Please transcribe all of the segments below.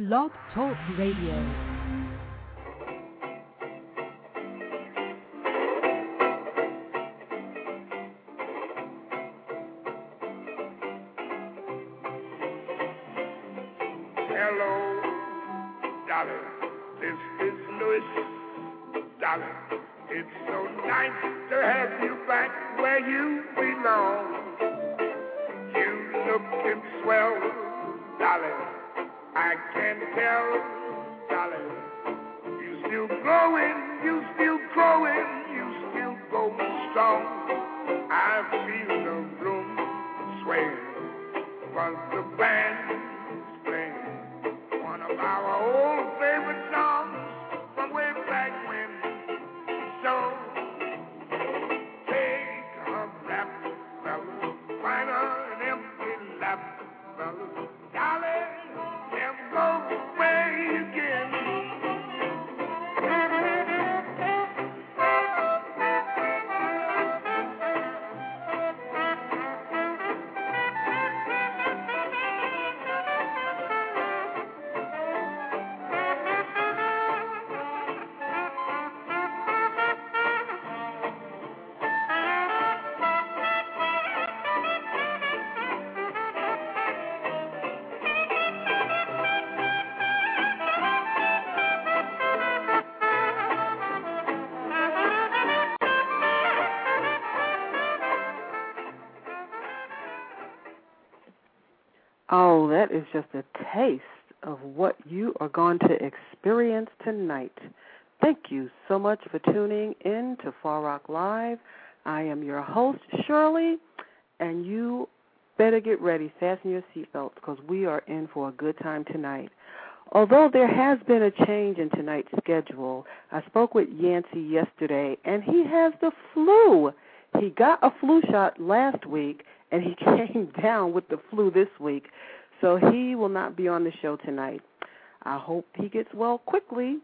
Blog Talk Radio. Is just a taste of what you are going to experience tonight. Thank you so much for tuning in to Far Rock Live. I am your host, Shirley, and you better get ready, fasten your seatbelts, because we are in for a good time tonight. Although there has been a change in tonight's schedule, I spoke with Yancy yesterday, and he has the flu. He got a flu shot last week, and he came down with the flu this week, so he will not be on the show tonight. I hope he gets well quickly.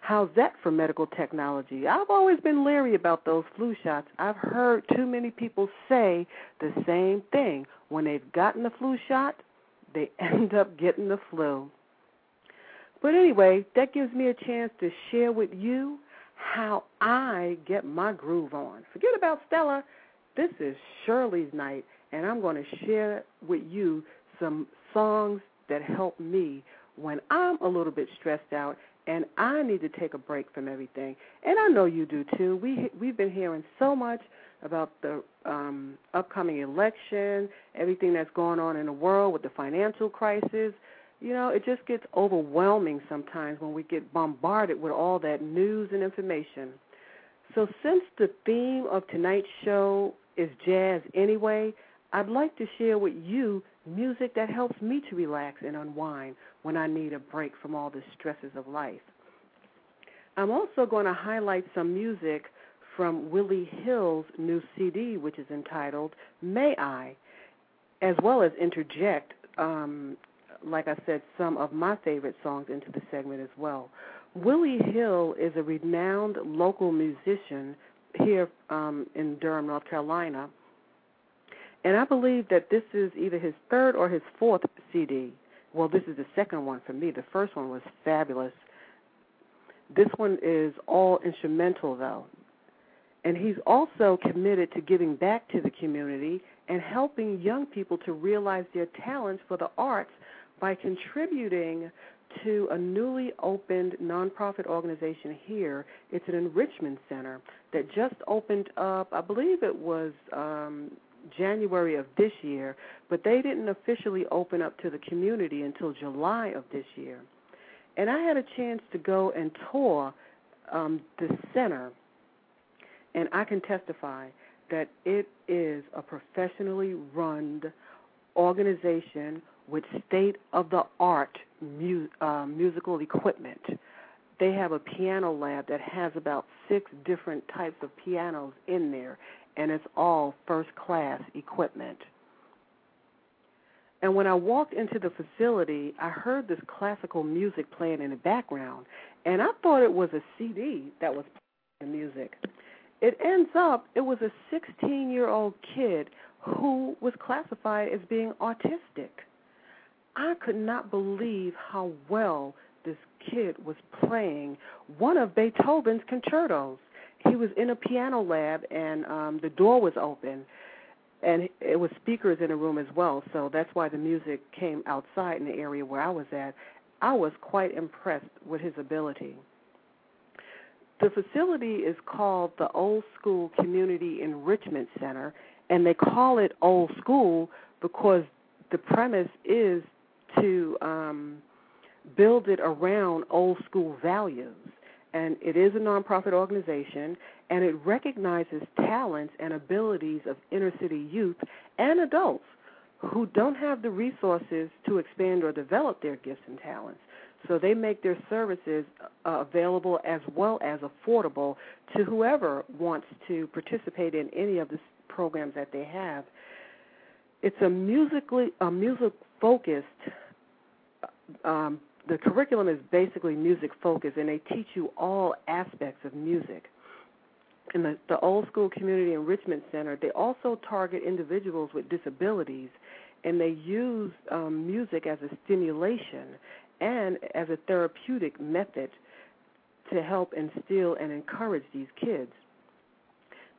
How's that for medical technology? I've always been leery about those flu shots. I've heard too many people say the same thing. When they've gotten the flu shot, they end up getting the flu. But anyway, that gives me a chance to share with you how I get my groove on. Forget about Stella. This is Shirley's night, and I'm going to share with you some songs that help me when I'm a little bit stressed out and I need to take a break from everything. And I know you do too. We we've been hearing so much about the um upcoming election, everything that's going on in the world with the financial crisis. You know, it just gets overwhelming sometimes when we get bombarded with all that news and information. So since the theme of tonight's show is jazz anyway, I'd like to share with you music that helps me to relax and unwind when I need a break from all the stresses of life. I'm also going to highlight some music from Willie Hill's new CD, which is entitled May I, as well as interject, um, like I said, some of my favorite songs into the segment as well. Willie Hill is a renowned local musician here um, in Durham, North Carolina. And I believe that this is either his third or his fourth CD. Well, this is the second one for me. The first one was fabulous. This one is all instrumental, though. And he's also committed to giving back to the community and helping young people to realize their talents for the arts by contributing to a newly opened nonprofit organization here. It's an enrichment center that just opened up, I believe it was um, January of this year, but they didn't officially open up to the community until July of this year. And I had a chance to go and tour um, the center, and I can testify that it is a professionally run organization with state of the art mu- uh, musical equipment. They have a piano lab that has about six different types of pianos in there, and it's all first class equipment. And when I walked into the facility, I heard this classical music playing in the background, and I thought it was a CD that was playing the music. It ends up it was a 16 year old kid who was classified as being autistic. I could not believe how well this kid was playing one of Beethoven's concertos. He was in a piano lab, and um, the door was open, and it was speakers in the room as well. So that's why the music came outside in the area where I was at. I was quite impressed with his ability. The facility is called the Old School Community Enrichment Center, and they call it Old School because the premise is to um, build it around old school values. And it is a nonprofit organization, and it recognizes talents and abilities of inner city youth and adults who don't have the resources to expand or develop their gifts and talents. So they make their services uh, available as well as affordable to whoever wants to participate in any of the programs that they have. It's a musically a music focused. Um, the curriculum is basically music focused, and they teach you all aspects of music. In the, the Old School Community Enrichment Center, they also target individuals with disabilities, and they use um, music as a stimulation and as a therapeutic method to help instill and encourage these kids.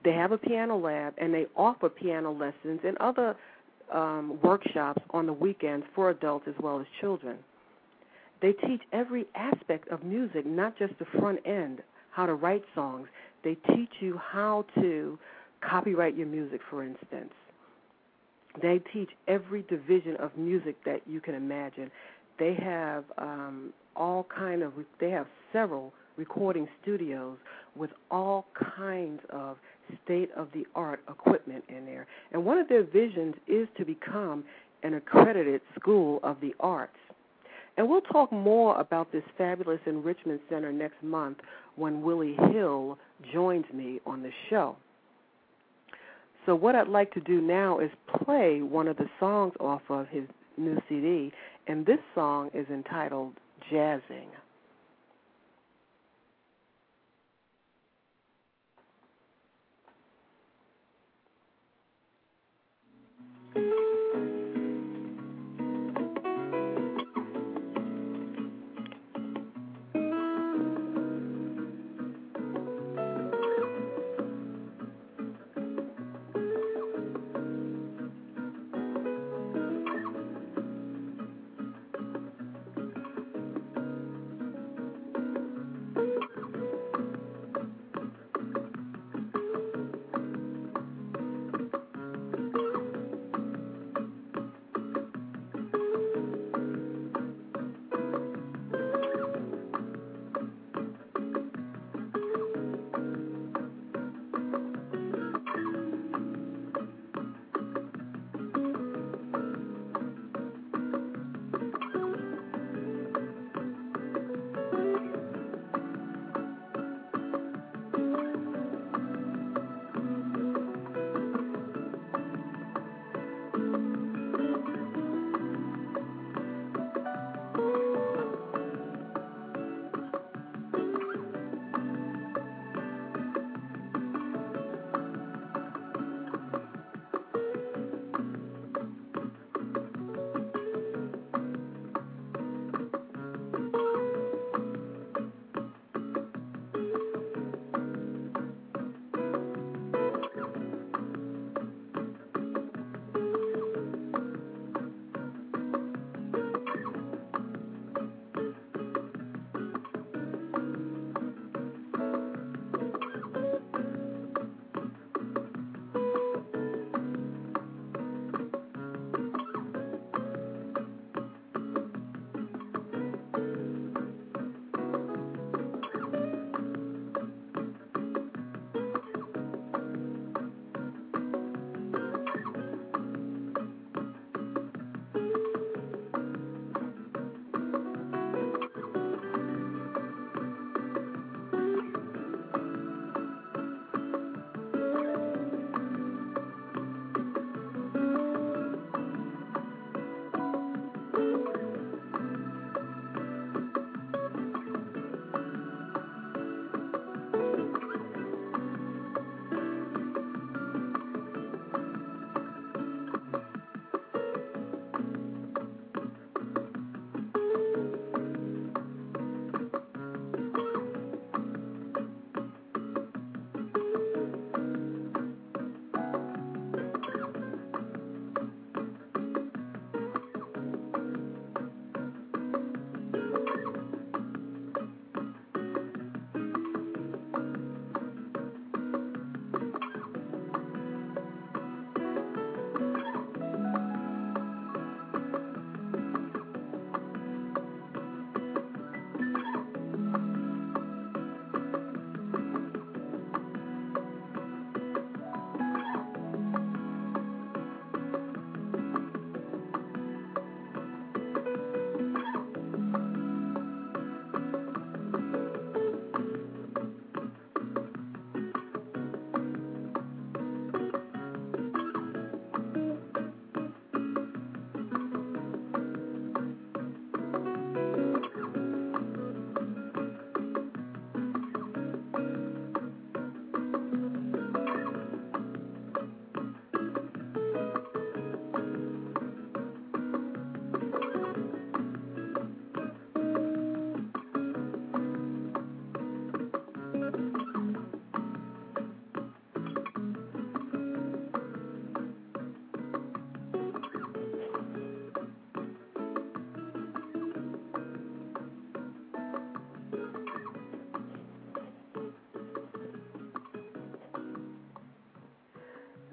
They have a piano lab and they offer piano lessons and other um, workshops on the weekends for adults as well as children. They teach every aspect of music, not just the front end, how to write songs. They teach you how to copyright your music, for instance. They teach every division of music that you can imagine. They have um, all kind of they have several recording studios with all kinds of state of the art equipment in there. And one of their visions is to become an accredited school of the arts. And we'll talk more about this fabulous enrichment center next month when Willie Hill joins me on the show. So, what I'd like to do now is play one of the songs off of his new CD, and this song is entitled Jazzing.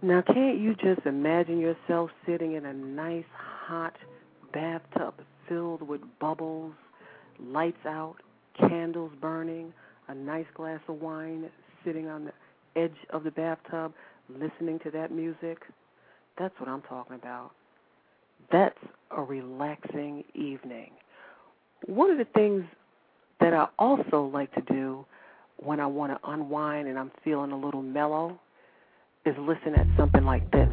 Now, can't you just imagine yourself sitting in a nice hot bathtub filled with bubbles, lights out, candles burning, a nice glass of wine sitting on the edge of the bathtub listening to that music? That's what I'm talking about. That's a relaxing evening. One of the things that I also like to do when I want to unwind and I'm feeling a little mellow is listen at something like this.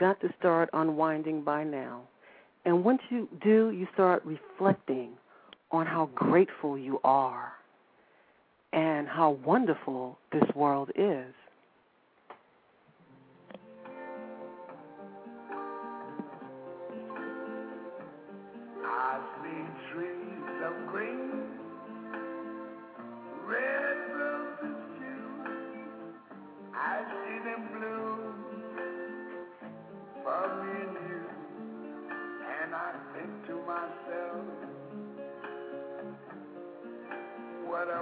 Got to start unwinding by now. And once you do, you start reflecting on how grateful you are and how wonderful this world is. I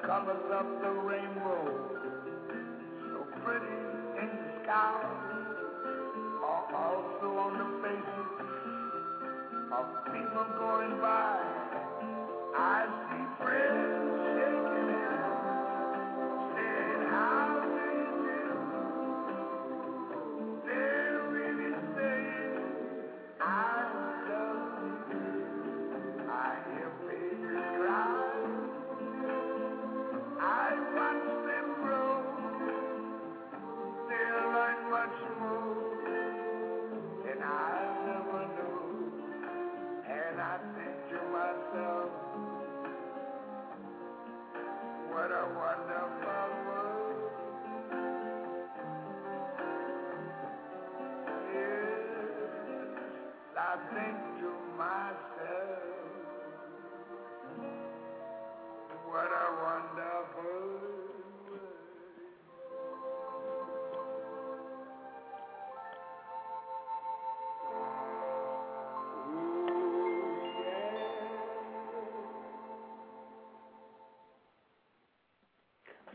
colors of the rainbow, so pretty in the sky, are also on the faces of people going by.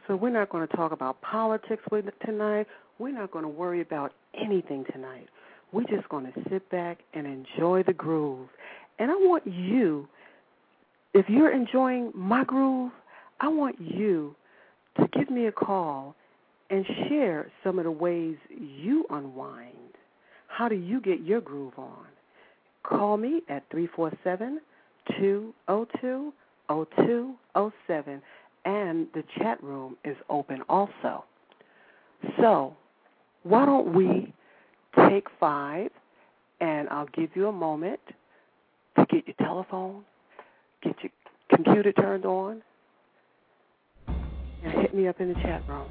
So we're not going to talk about politics tonight. We're not going to worry about anything tonight. We're just going to sit back and enjoy the groove. And I want you, if you're enjoying my groove, I want you to give me a call and share some of the ways you unwind. How do you get your groove on? Call me at 347 202 0207 and the chat room is open also. So, why don't we take five, and I'll give you a moment to get your telephone, get your computer turned on, and hit me up in the chat room.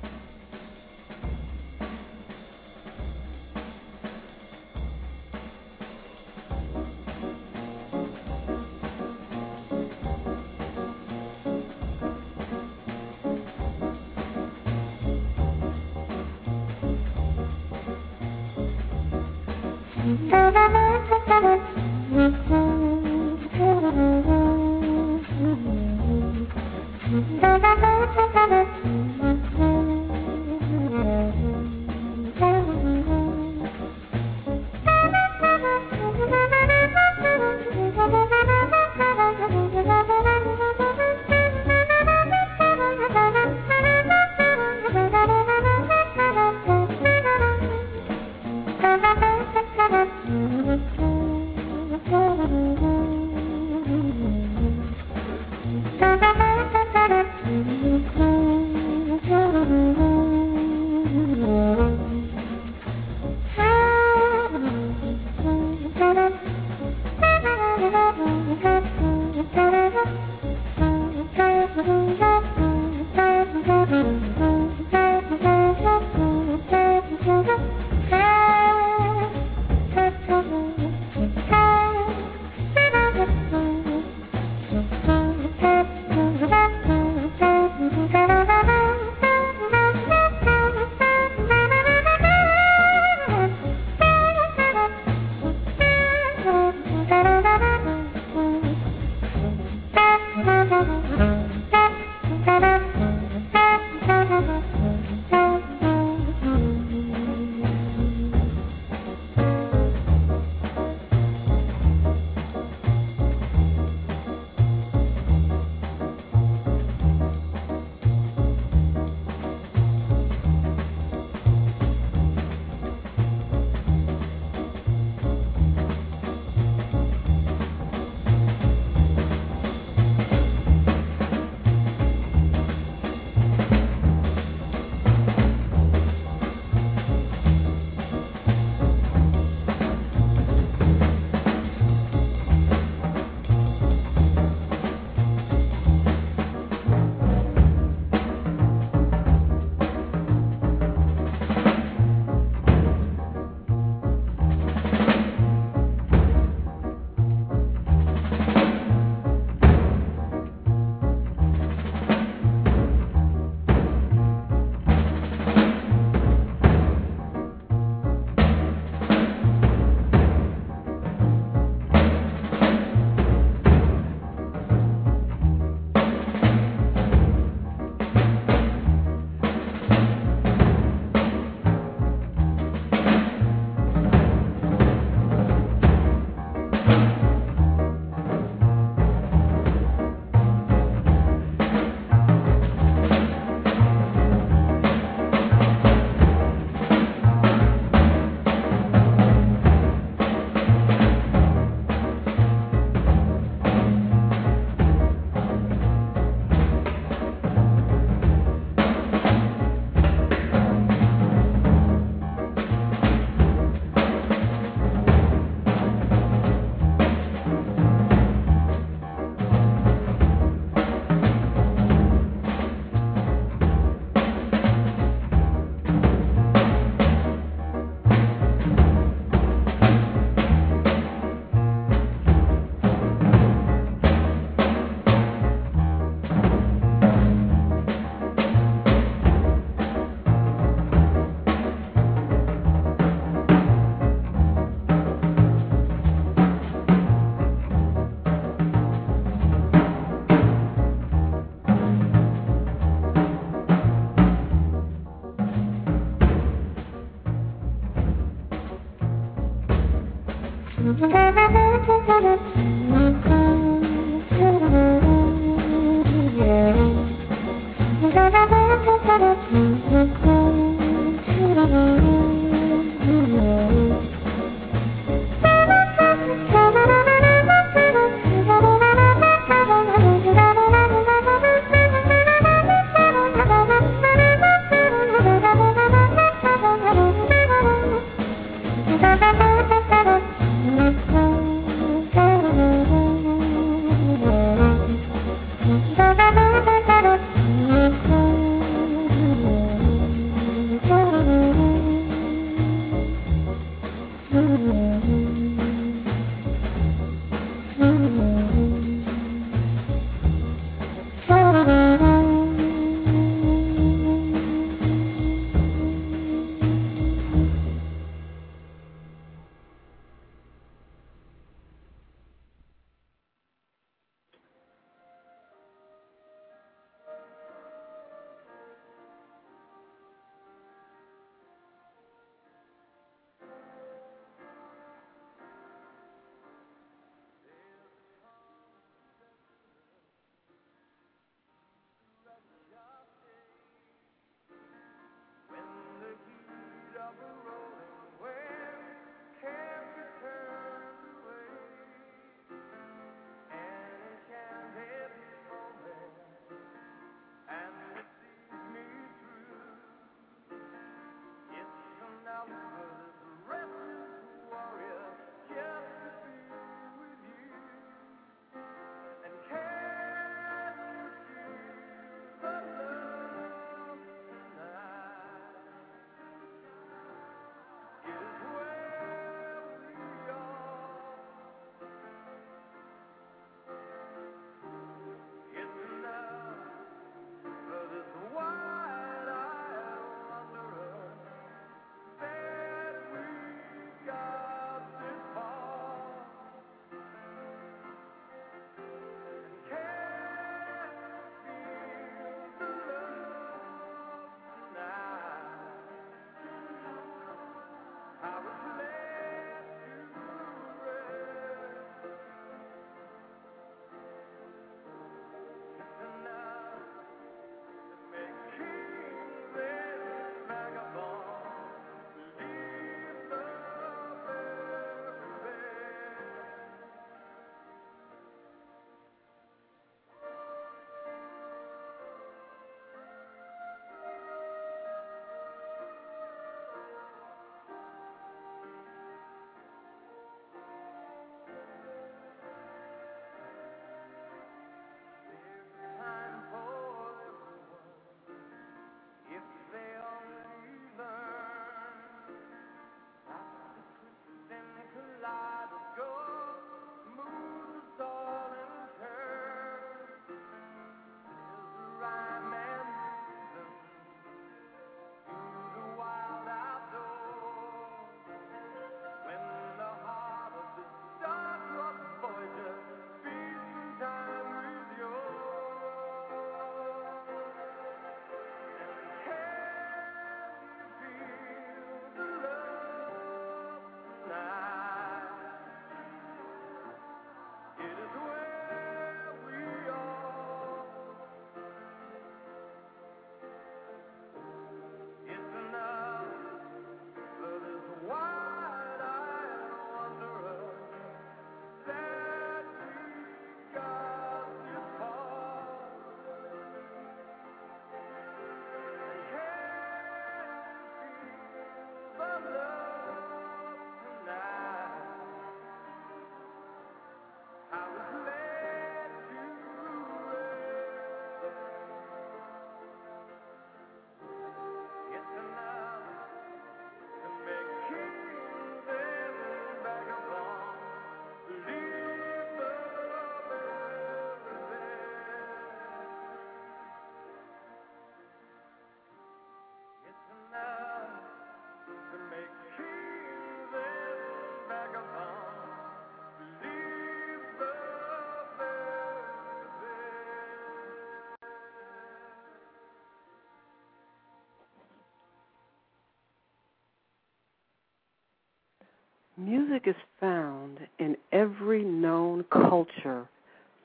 Music is found in every known culture,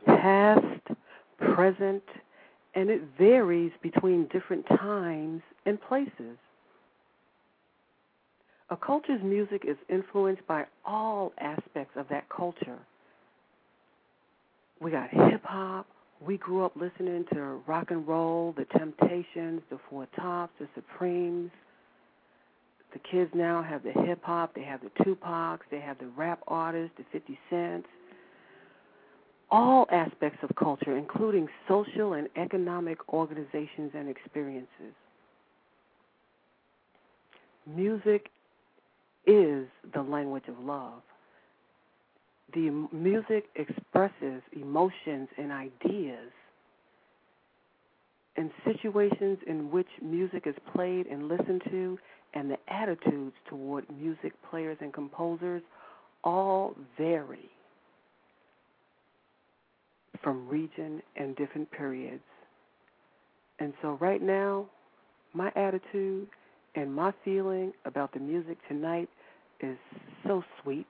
past, present, and it varies between different times and places. A culture's music is influenced by all aspects of that culture. We got hip hop. We grew up listening to rock and roll, the Temptations, the Four Tops, the Supremes. The kids now have the hip hop, they have the Tupacs, they have the rap artists, the 50 Cents. All aspects of culture, including social and economic organizations and experiences. Music is the language of love. The music expresses emotions and ideas. And situations in which music is played and listened to, and the attitudes toward music players and composers all vary from region and different periods. And so, right now, my attitude and my feeling about the music tonight is so sweet.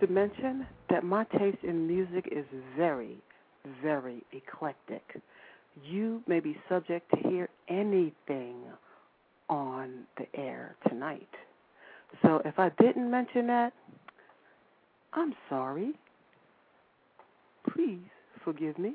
To mention that my taste in music is very, very eclectic? You may be subject to hear anything on the air tonight. So if I didn't mention that, I'm sorry. Please forgive me.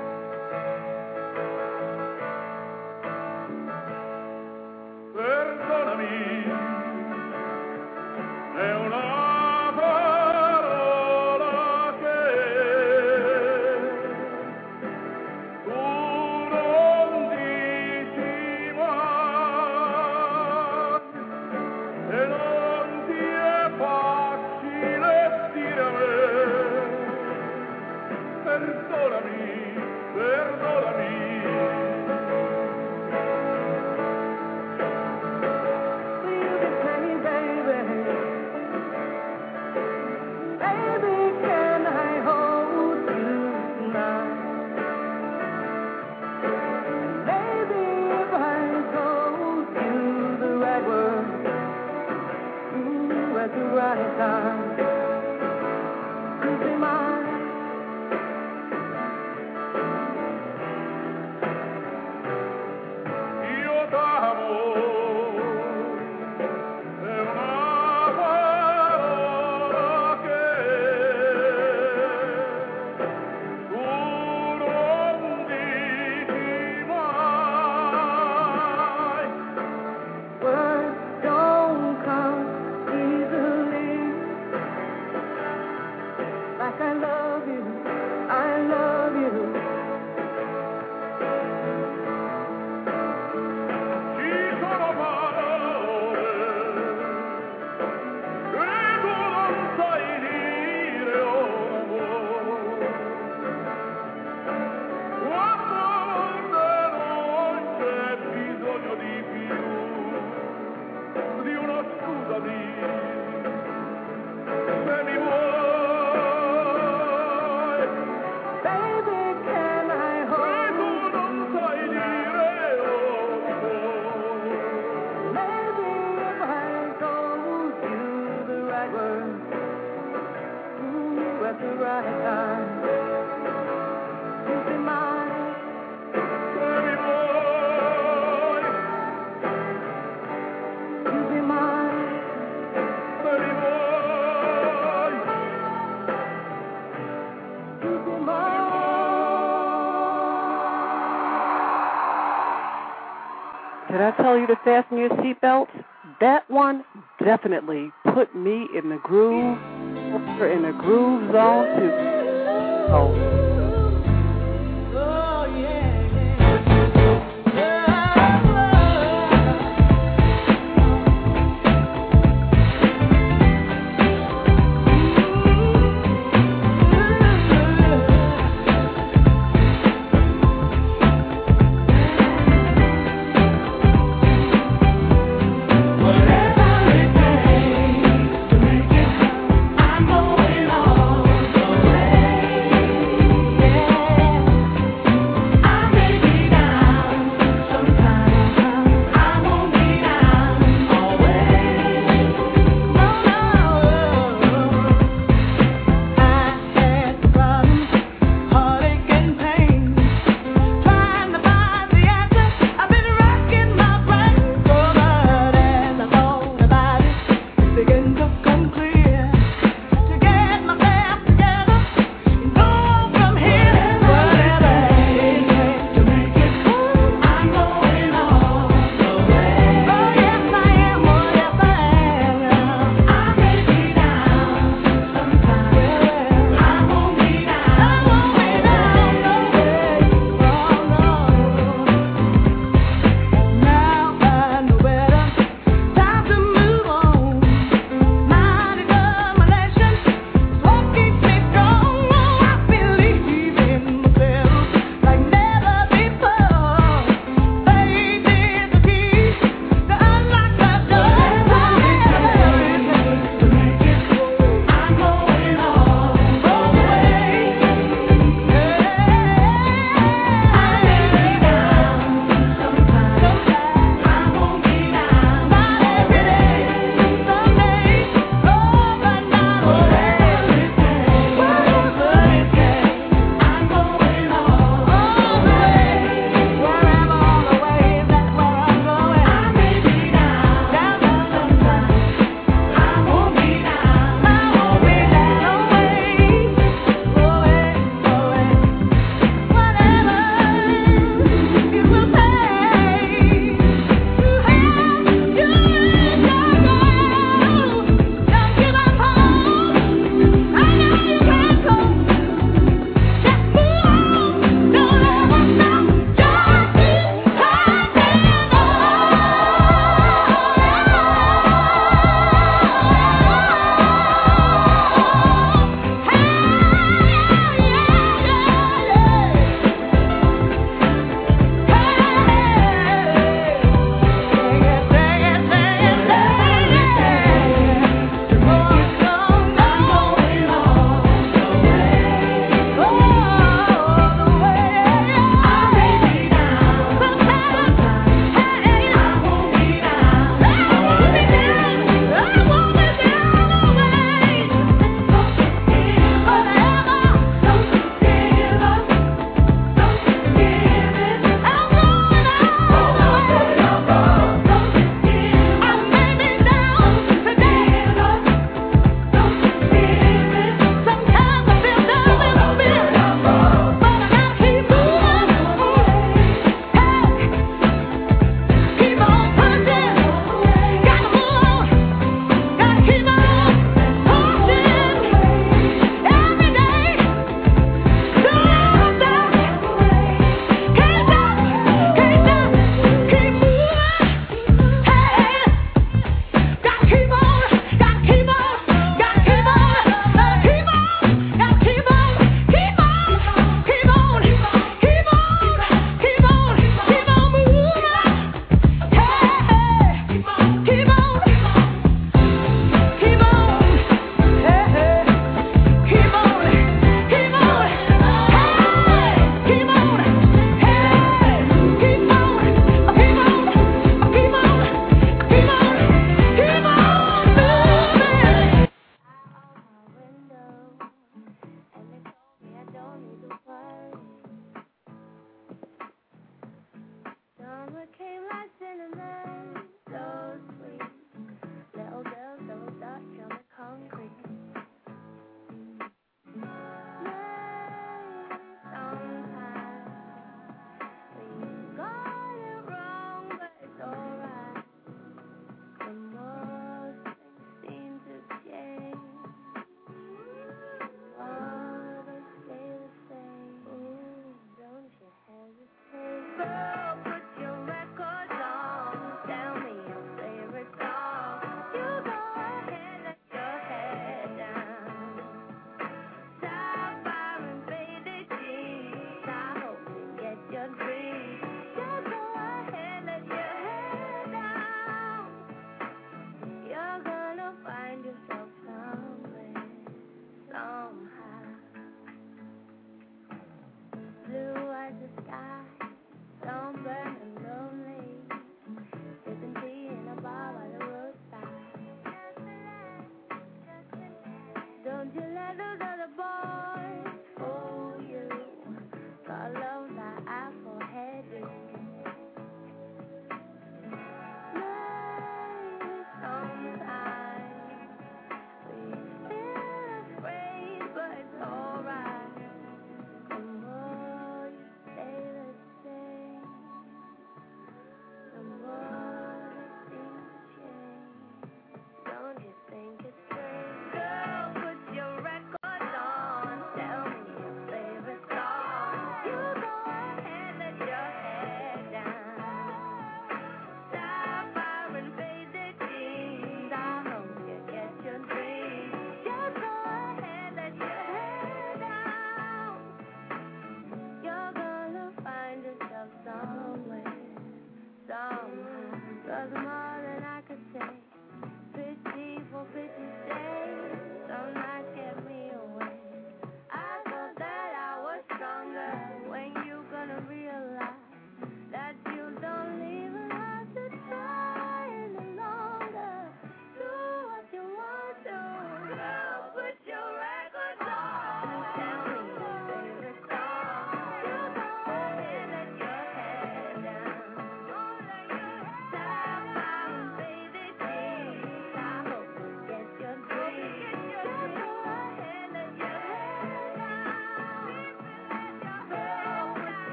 tell you to fasten your seatbelts? That one definitely put me in the groove, in the groove zone too. Oh.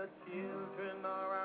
The children are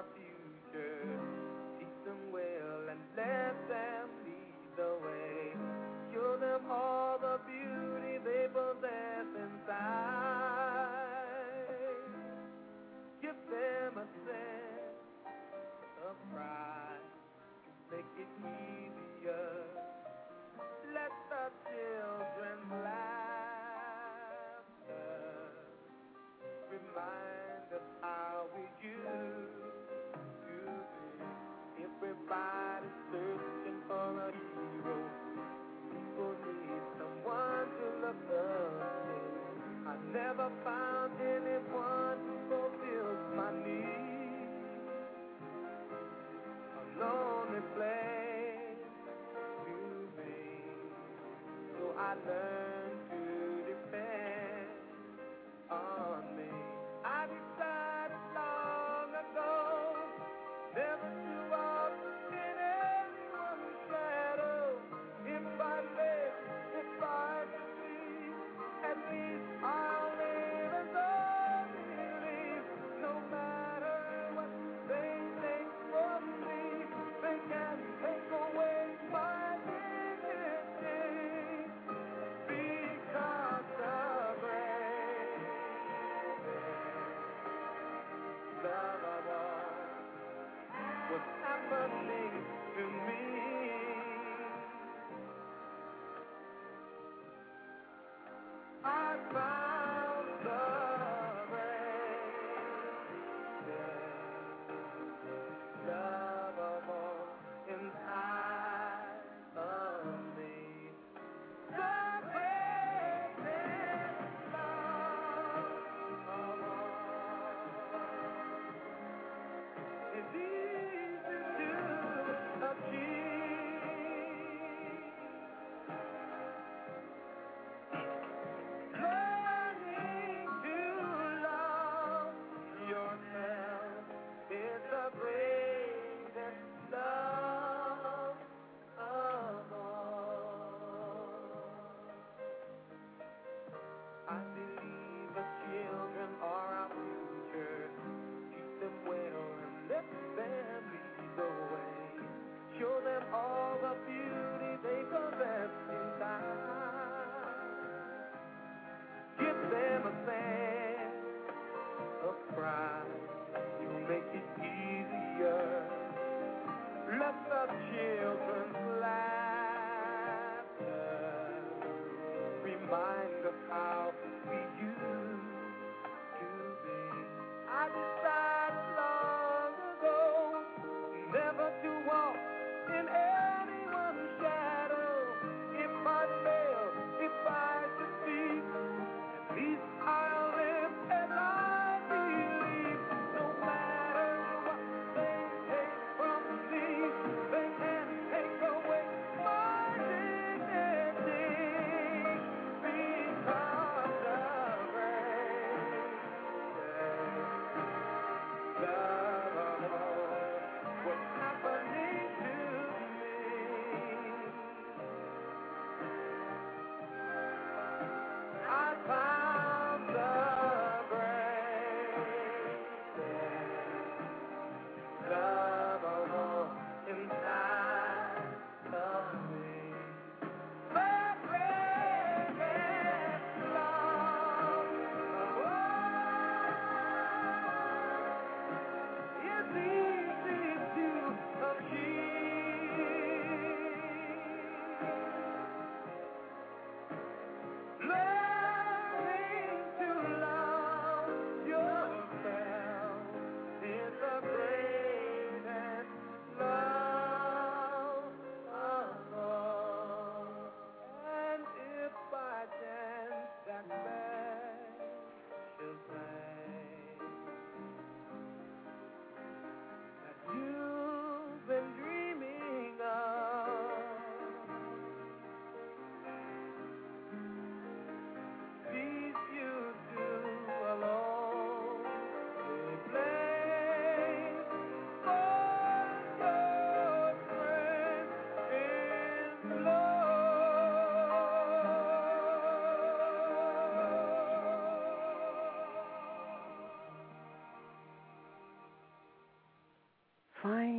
learned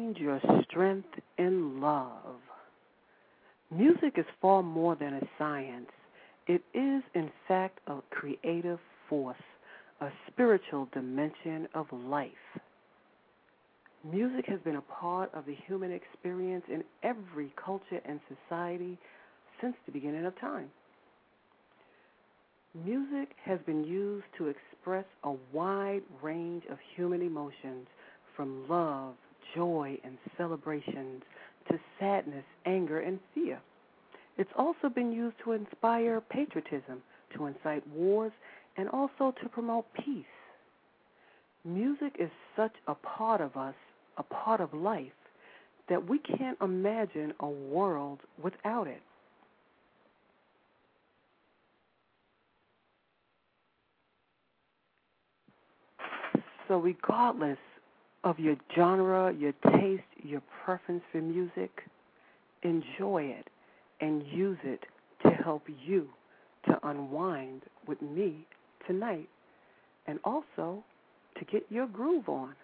Find your strength in love. Music is far more than a science. It is, in fact, a creative force, a spiritual dimension of life. Music has been a part of the human experience in every culture and society since the beginning of time. Music has been used to express a wide range of human emotions from love, joy, and celebrations to sadness, anger, and fear. It's also been used to inspire patriotism, to incite wars, and also to promote peace. Music is such a part of us, a part of life, that we can't imagine a world without it. So, regardless of your genre, your taste, your preference for music, enjoy it and use it to help you to unwind with me tonight and also to get your groove on.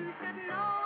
you could know.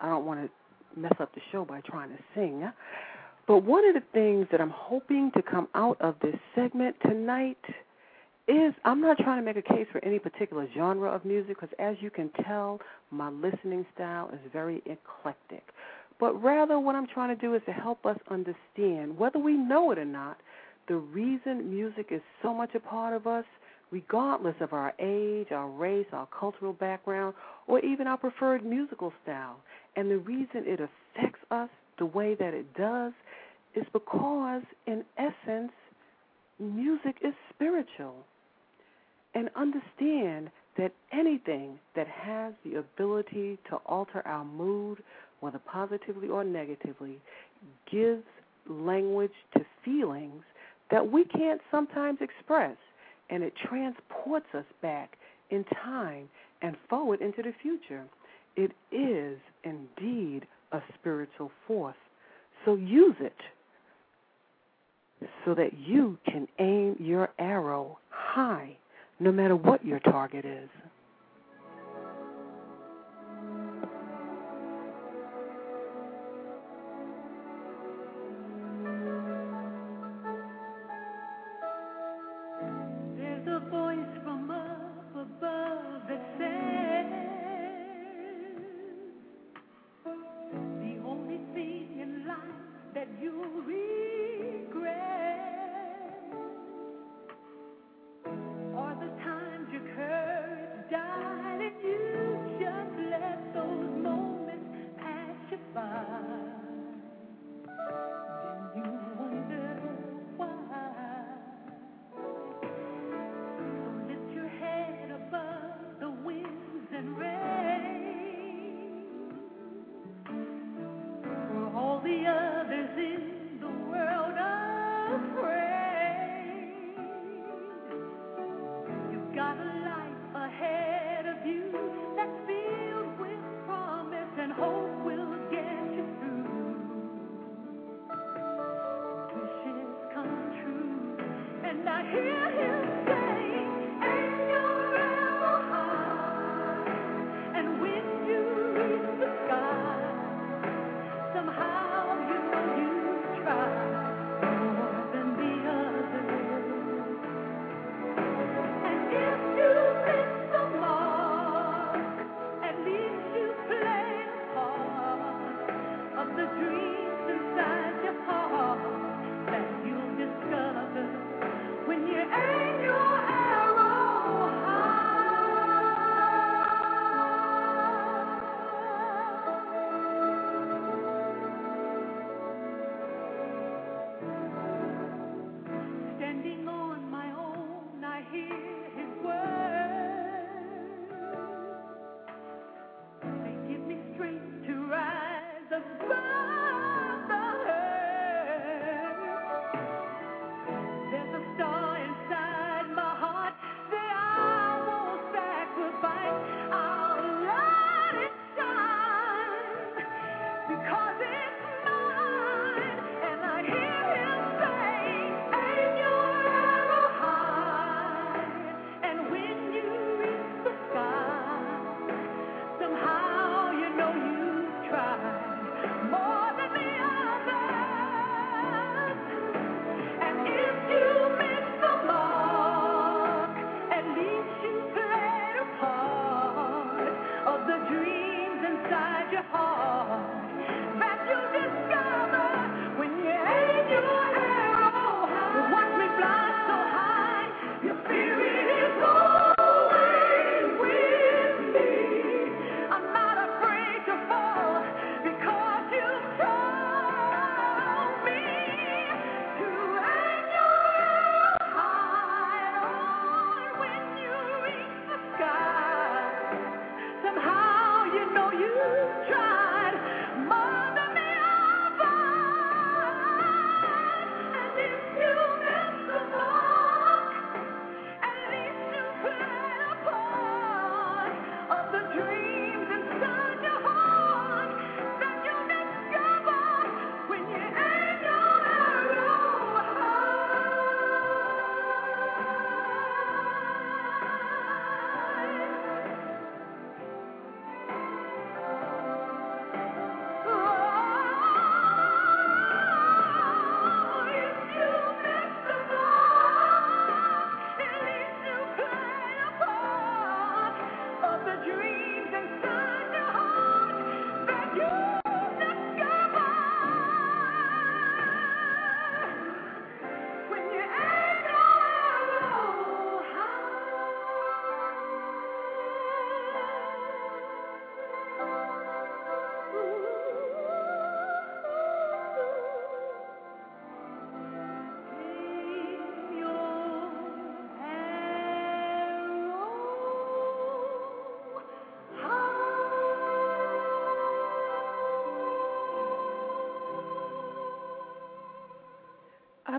I don't want to mess up the show by trying to sing. But one of the things that I'm hoping to come out of this segment tonight is I'm not trying to make a case for any particular genre of music because, as you can tell, my listening style is very eclectic. But rather, what I'm trying to do is to help us understand, whether we know it or not, the reason music is so much a part of us, regardless of our age, our race, our cultural background, or even our preferred musical style. And the reason it affects us the way that it does is because, in essence, music is spiritual and understand that anything that has the ability to alter our mood, whether positively or negatively, gives language to feelings that we can't sometimes express, and it transports us back in time and forward into the future. It is indeed a spiritual force. So use it so that you can aim your arrow high no matter what your target is.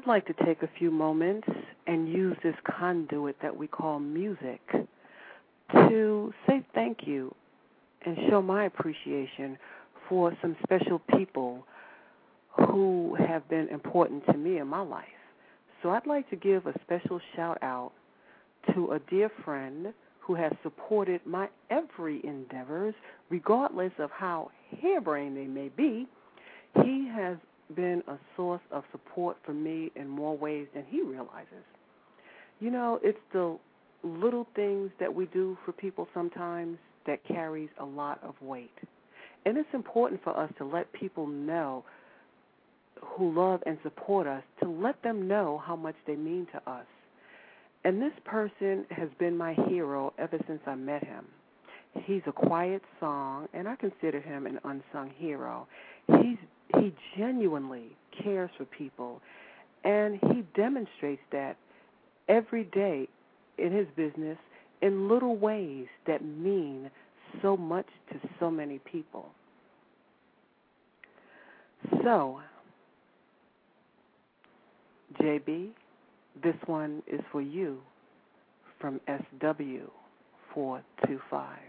Like to take a few moments and use this conduit that we call music to say thank you and show my appreciation for some special people who have been important to me in my life. So I'd like to give a special shout out to a dear friend who has supported my every endeavors, regardless of how harebrained they may be. He has been a source of support for me in more ways than he realizes. You know, it's the little things that we do for people sometimes that carries a lot of weight. And it's important for us to let people know who love and support us to let them know how much they mean to us. And this person has been my hero ever since I met him. He's a quiet song, and I consider him an unsung hero. He's he genuinely cares for people, and he demonstrates that every day in his business in little ways that mean so much to so many people. So, JB, this one is for you from SW425.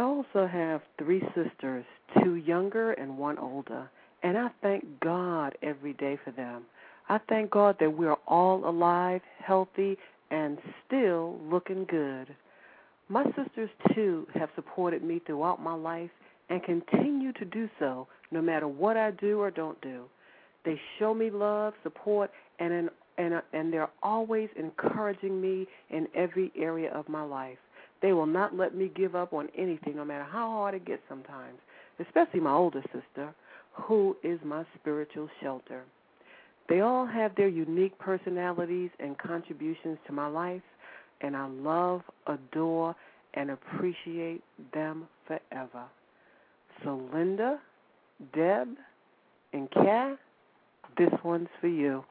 Also have three sisters, two younger and one older, and I thank God every day for them. I thank God that we are all alive, healthy, and still looking good. My sisters, too, have supported me throughout my life and continue to do so no matter what I do or don't do. They show me love, support, and and and they're always encouraging me in every area of my life. They will not let me give up on anything, no matter how hard it gets sometimes, especially my older sister, who is my spiritual shelter. They all have their unique personalities and contributions to my life, and I love, adore, and appreciate them forever. So, Linda, Deb, and Kat, this one's for you.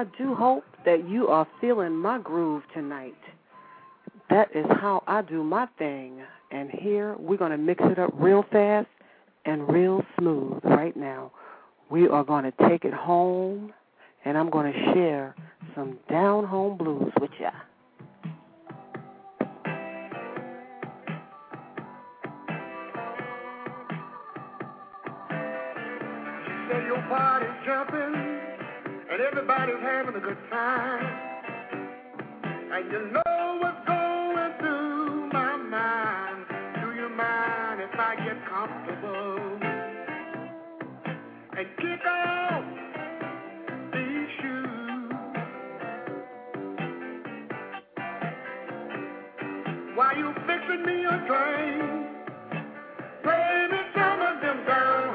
I do hope that you are feeling my groove tonight. That is how I do my thing. And here we're going to mix it up real fast and real smooth right now. We are going to take it home, and I'm going to share some down home blues with ya. Say your jumping and everybody's having a good time. And you know what's going through my mind. Do you mind if I get comfortable and kick off these shoes? Why you fixing me a drink, baby, some of them down.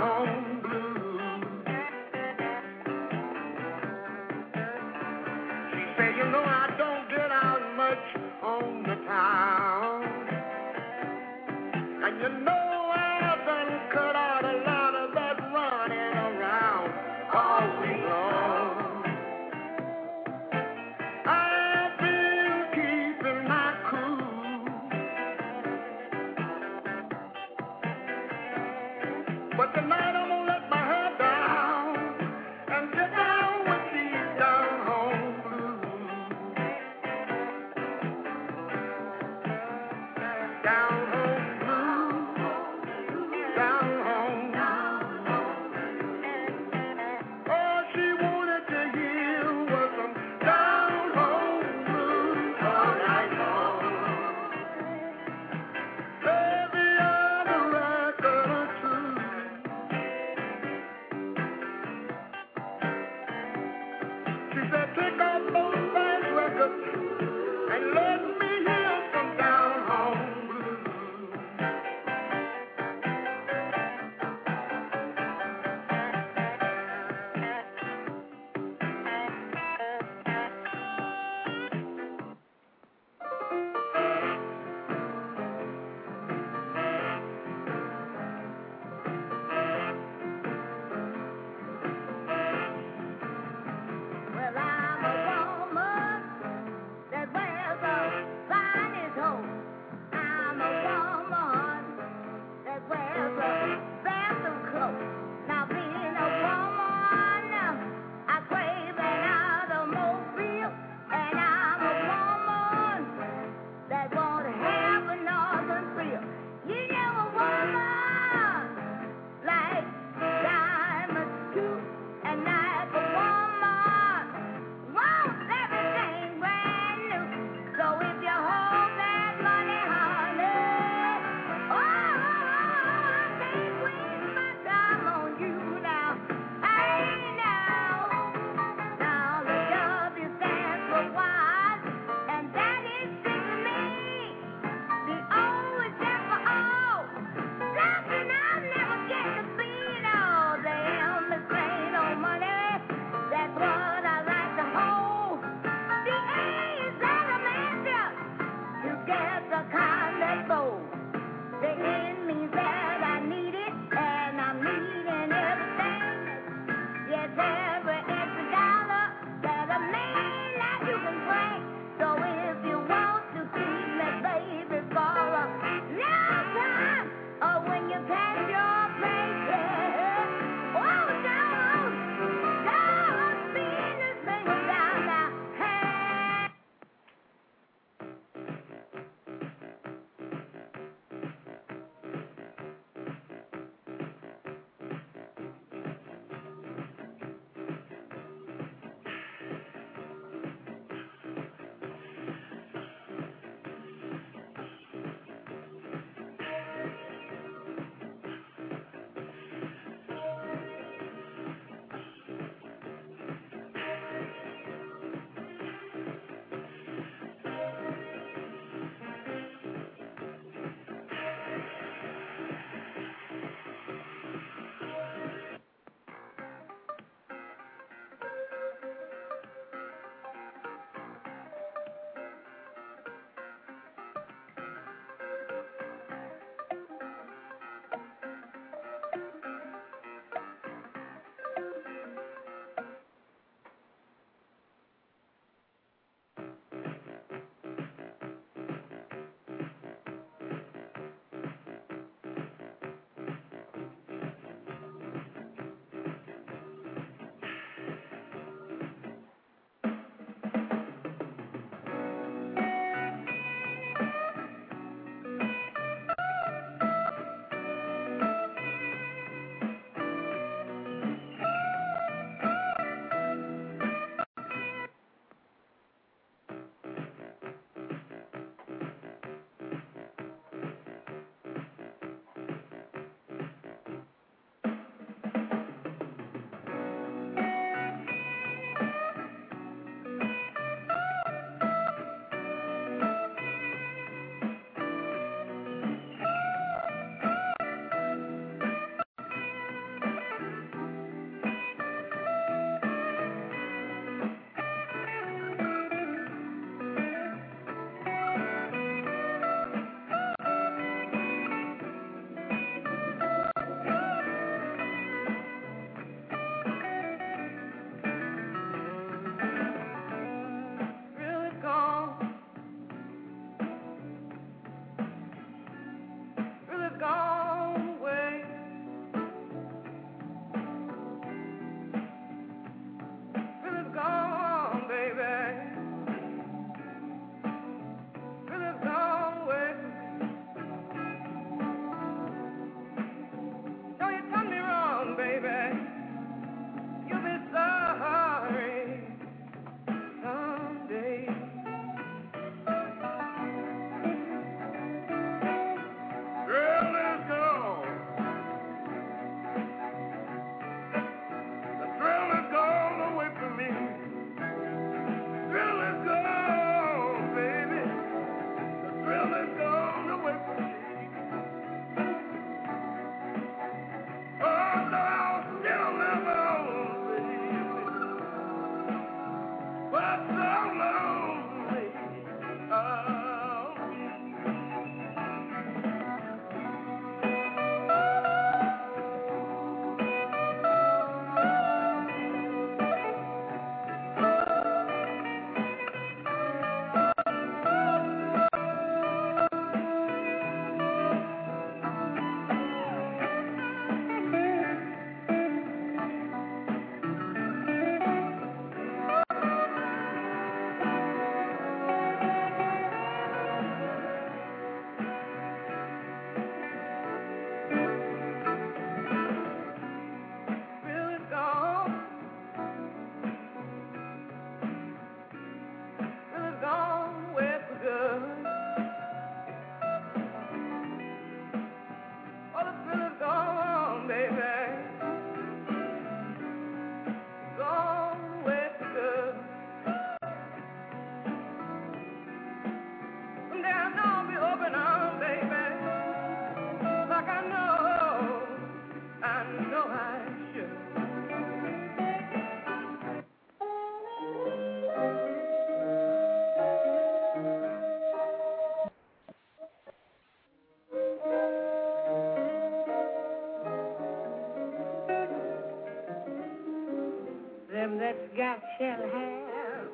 Shall have,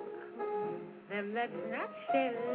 them that's not shall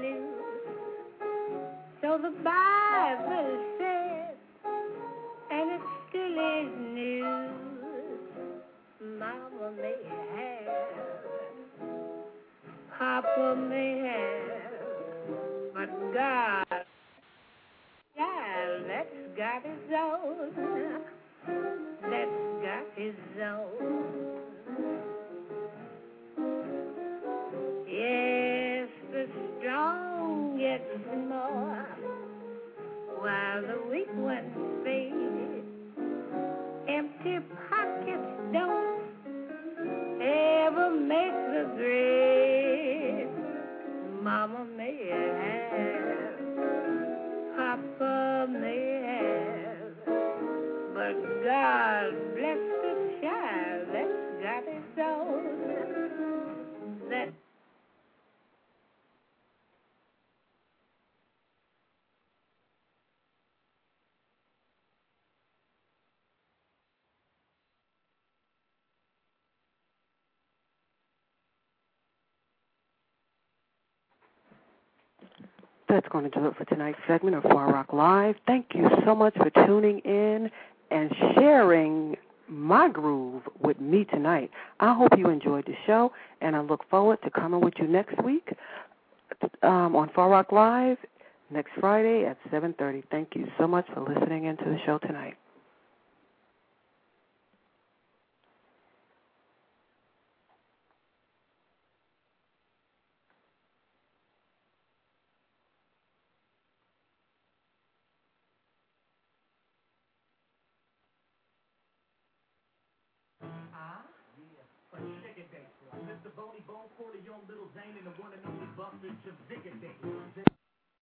going to do it for tonight's segment of Far Rock Live. Thank you so much for tuning in and sharing my groove with me tonight. I hope you enjoyed the show, and I look forward to coming with you next week um, on Far Rock Live next Friday at 7:30. Thank you so much for listening into the show tonight.